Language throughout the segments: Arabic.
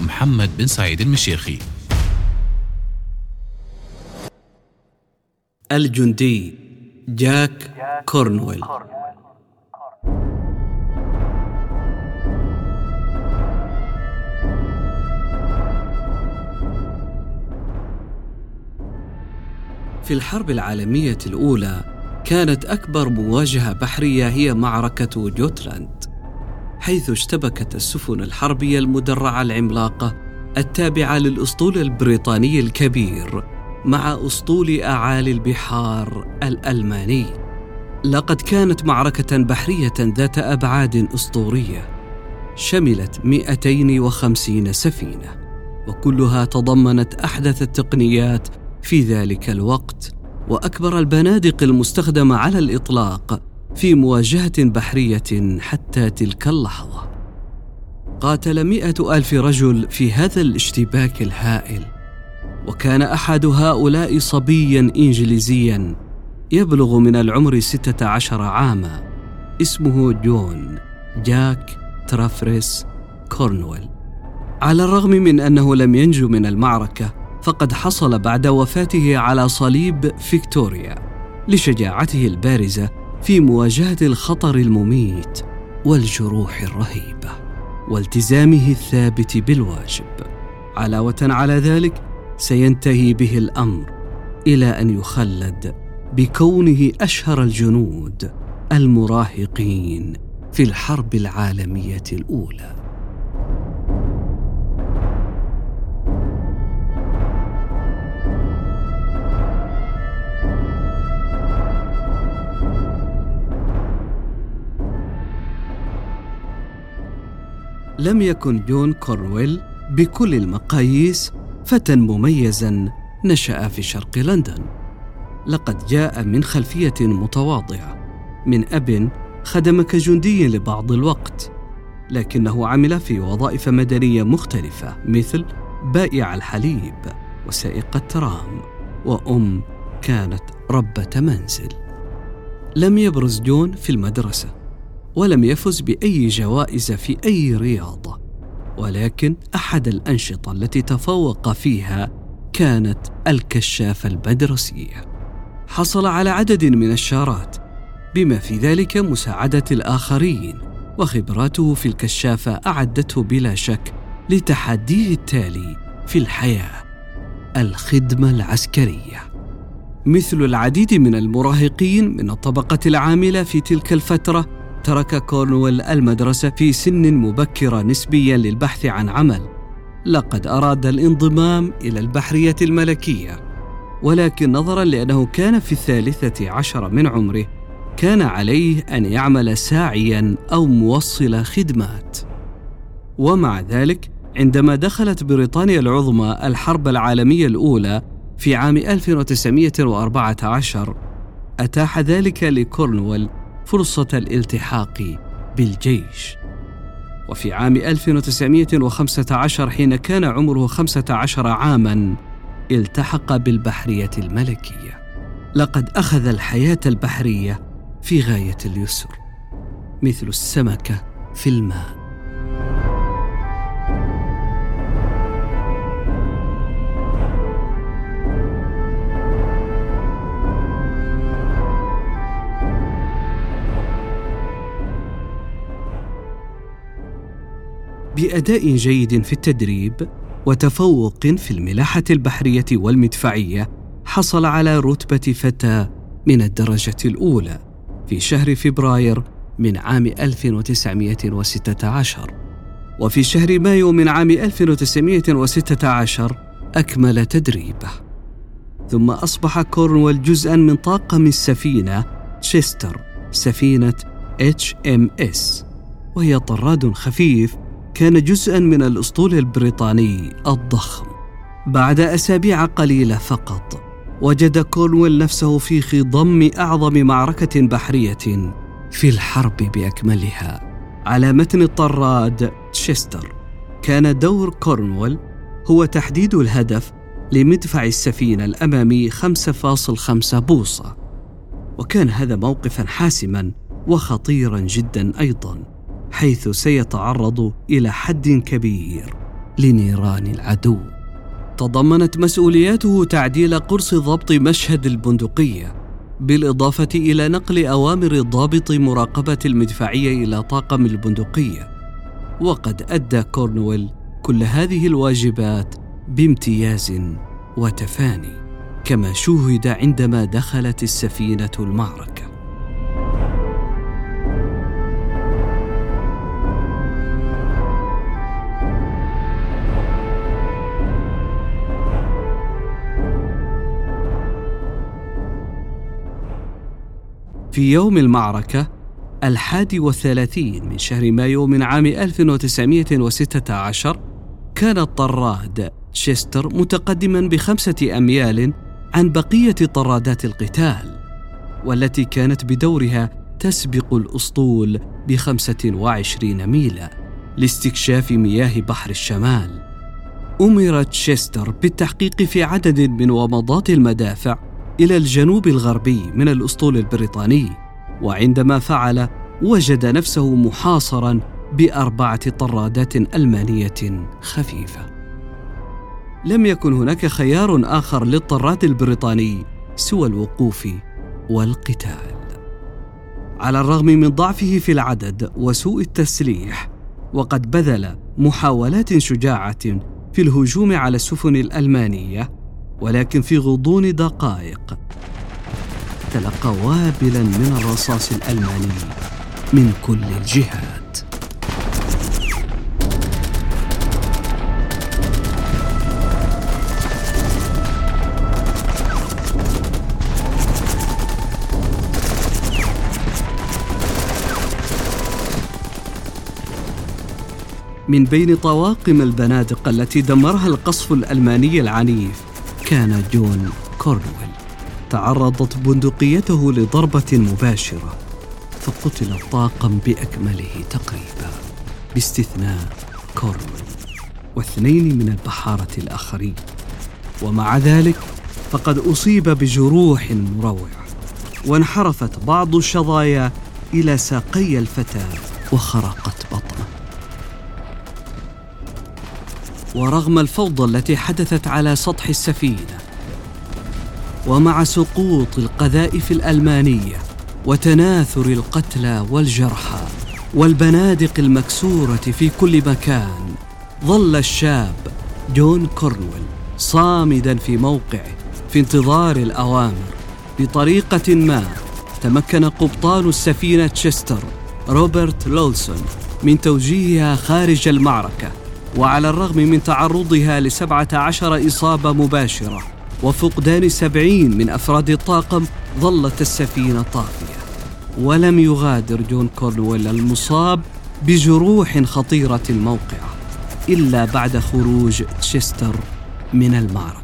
محمد بن سعيد المشيخي. الجندي جاك كورنويل. في الحرب العالمية الأولى كانت أكبر مواجهة بحرية هي معركة جوتلاند. حيث اشتبكت السفن الحربية المدرعة العملاقة التابعة للأسطول البريطاني الكبير مع أسطول أعالي البحار الألماني. لقد كانت معركة بحرية ذات أبعاد أسطورية شملت 250 سفينة وكلها تضمنت أحدث التقنيات في ذلك الوقت وأكبر البنادق المستخدمة على الإطلاق في مواجهة بحرية حتى تلك اللحظة. قاتل مئة ألف رجل في هذا الاشتباك الهائل وكان أحد هؤلاء صبيا انجليزيا يبلغ من العمر ستة عشر عاما اسمه جون جاك ترافيرس كورنويل. على الرغم من أنه لم ينجو من المعركة فقد حصل بعد وفاته على صليب فيكتوريا لشجاعته البارزة في مواجهة الخطر المميت والجروح الرهيبه والتزامه الثابت بالواجب. علاوة على ذلك سينتهي به الأمر إلى أن يخلد بكونه أشهر الجنود المراهقين في الحرب العالمية الأولى. لم يكن جون كورنويل بكل المقاييس فتى مميزا نشأ في شرق لندن. لقد جاء من خلفية متواضعة. من أب خدم كجندي لبعض الوقت. لكنه عمل في وظائف مدنية مختلفة مثل بائع الحليب وسائق الترام. وأم كانت ربة منزل. لم يبرز جون في المدرسة. ولم يفز بأي جوائز في أي رياضة ولكن أحد الأنشطة التي تفوق فيها كانت الكشافه المدرسيه حصل على عدد من الشارات بما في ذلك مساعدة الآخرين وخبراته في الكشافه أعدته بلا شك لتحديه التالي في الحياة الخدمة العسكرية. مثل العديد من المراهقين من الطبقة العاملة في تلك الفترة ترك كورنويل المدرسة في سن مبكرة نسبيا للبحث عن عمل. لقد أراد الانضمام إلى البحرية الملكية. ولكن نظرا لأنه كان في الثالثة عشر من عمره كان عليه أن يعمل ساعيا أو موصل خدمات. ومع ذلك عندما دخلت بريطانيا العظمى الحرب العالمية الأولى في عام 1914 أتاح ذلك لكورنويل فرصة الالتحاق بالجيش. وفي عام 1915 حين كان عمره 15 عاما التحق بالبحرية الملكية. لقد أخذ الحياة البحرية في غاية اليسر مثل السمكة في الماء. بأداء جيد في التدريب وتفوق في الملاحة البحرية والمدفعية حصل على رتبة فتى من الدرجة الأولى في شهر فبراير من عام 1916 وفي شهر مايو من عام 1916 أكمل تدريبه. ثم أصبح كورنويل جزءا من طاقم السفينة تشيستر سفينة HMS وهي طراد خفيف كان جزءا من الأسطول البريطاني الضخم. بعد أسابيع قليلة فقط وجد كورنويل نفسه في خضم أعظم معركة بحرية في الحرب بأكملها على متن الطراد تشيستر كان دور كورنويل هو تحديد الهدف لمدفع السفينة الأمامي 5.5 بوصة وكان هذا موقفا حاسما وخطيرا جدا أيضا. حيث سيتعرض إلى حد كبير لنيران العدو. تضمنت مسؤولياته تعديل قرص ضبط مشهد البندقية بالإضافة إلى نقل أوامر ضابط مراقبة المدفعية إلى طاقم البندقية. وقد أدى كورنويل كل هذه الواجبات بامتياز وتفاني كما شوهد عندما دخلت السفينة المعركة. في يوم المعركة الحادي والثلاثين من شهر مايو من عام 1916 كان الطراد تشيستر متقدما بخمسة أميال عن بقية طرادات القتال والتي كانت بدورها تسبق الأسطول بخمسة وعشرين ميلا لاستكشاف مياه بحر الشمال. أمر تشيستر بالتحقيق في عدد من ومضات المدافع إلى الجنوب الغربي من الأسطول البريطاني وعندما فعل وجد نفسه محاصرا بأربعة طرادات ألمانية خفيفة. لم يكن هناك خيار آخر للطراد البريطاني سوى الوقوف والقتال. على الرغم من ضعفه في العدد وسوء التسليح وقد بذل محاولات شجاعة في الهجوم على السفن الألمانية ولكن في غضون دقائق تلقى وابلا من الرصاص الألماني من كل الجهات. من بين طواقم البنادق التي دمرها القصف الألماني العنيف كان جون كورنويل تعرضت بندقيته لضربة مباشرة فقتل الطاقم بأكمله تقريبا باستثناء كورنويل واثنين من البحارة الآخرين. ومع ذلك فقد أصيب بجروح مروعة وانحرفت بعض الشظايا إلى ساقي الفتى وخرقت بطنه ورغم الفوضى التي حدثت على سطح السفينة ومع سقوط القذائف الألمانية وتناثر القتلى والجرحى والبنادق المكسورة في كل مكان ظل الشاب جون كورنويل صامدا في موقعه في انتظار الأوامر بطريقة ما تمكن قبطان السفينة تشستر روبرت لولسون من توجيهها خارج المعركة. وعلى الرغم من تعرضها لسبعة عشر إصابة مباشرة وفقدان سبعين من أفراد الطاقم ظلت السفينة طافية. ولم يغادر جون كورنويل المصاب بجروح خطيرة الموقعة إلا بعد خروج تشستر من المعركة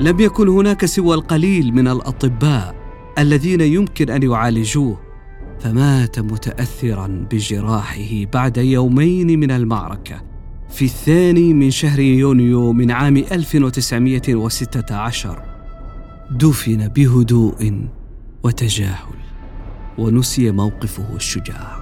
لم يكن هناك سوى القليل من الأطباء الذين يمكن أن يعالجوه فمات متاثرا بجراحه بعد يومين من المعركة في الثاني من شهر يونيو من عام 1916 دفن بهدوء وتجاهل ونسي موقفه الشجاع.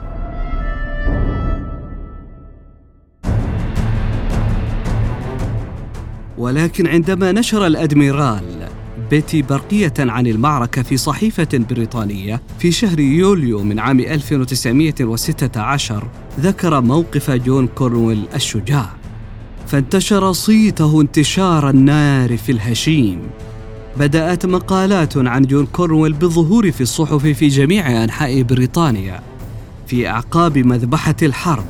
ولكن عندما نشر الأدميرال بيتي برقية عن المعركة في صحيفة بريطانية في شهر يوليو من عام 1916 ذكر موقف جون كورنويل الشجاع. فانتشر صيته انتشار النار في الهشيم. بدأت مقالات عن جون كورنويل بالظهور في الصحف في جميع أنحاء بريطانيا. في أعقاب مذبحة الحرب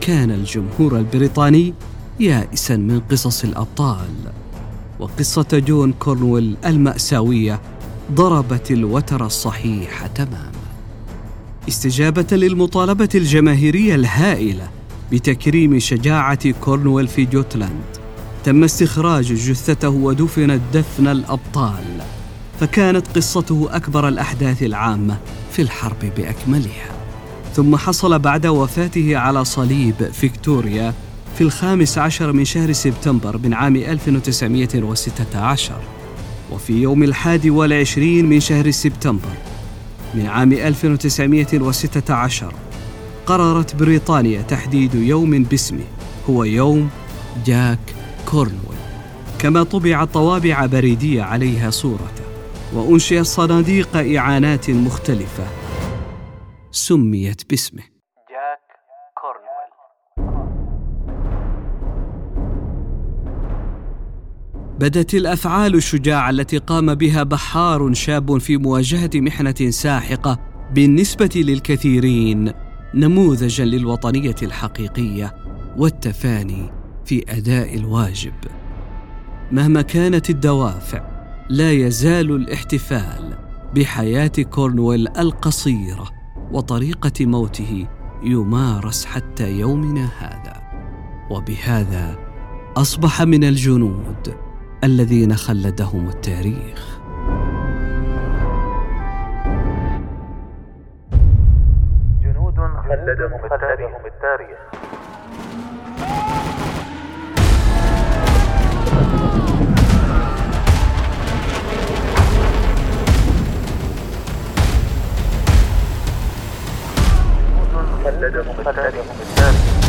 كان الجمهور البريطاني يائسا من قصص الأبطال. وقصة جون كورنويل المأساوية ضربت الوتر الصحيح تماما. استجابة للمطالبة الجماهيرية الهائلة بتكريم شجاعة كورنويل في جوتلاند تم استخراج جثته ودفنت دفن الأبطال فكانت قصته أكبر الأحداث العامة في الحرب بأكملها. ثم حصل بعد وفاته على صليب فيكتوريا في الخامس عشر من شهر سبتمبر من عام 1916 وفي يوم الحادي والعشرين من شهر سبتمبر من عام 1916 قررت بريطانيا تحديد يوم باسمه هو يوم جاك كورنويل. كما طبعت طوابع بريدية عليها صورته وأنشئت صناديق إعانات مختلفة سميت باسمه. بدت الأفعال الشجاعة التي قام بها بحار شاب في مواجهة محنة ساحقة بالنسبة للكثيرين نموذجا للوطنية الحقيقية والتفاني في أداء الواجب. مهما كانت الدوافع لا يزال الاحتفال بحياة كورنويل القصيرة وطريقة موته يمارس حتى يومنا هذا. وبهذا أصبح من الجنود الذين خلدهم التاريخ. جنود خلدهم التاريخ. خلدهم التاريخ.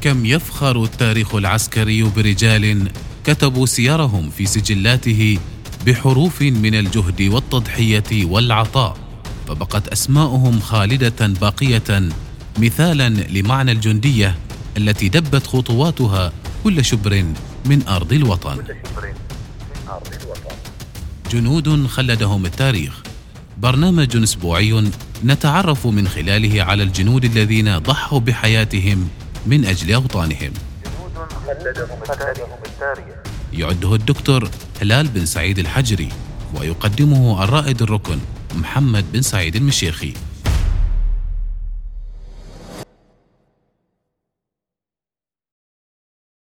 كم يفخر التاريخ العسكري برجال كتبوا سيرهم في سجلاته بحروف من الجهد والتضحية والعطاء فبقت أسماؤهم خالدة باقية مثالا لمعنى الجندية التي دبت خطواتها كل شبر من أرض الوطن. جنود خلدهم التاريخ. برنامج أسبوعي نتعرف من خلاله على الجنود الذين ضحوا بحياتهم من التاريخ التاريخ يعده الدكتور هلال بن سعيد الحجري ويقدمه الرائد الركن محمد بن سعيد المشيخي.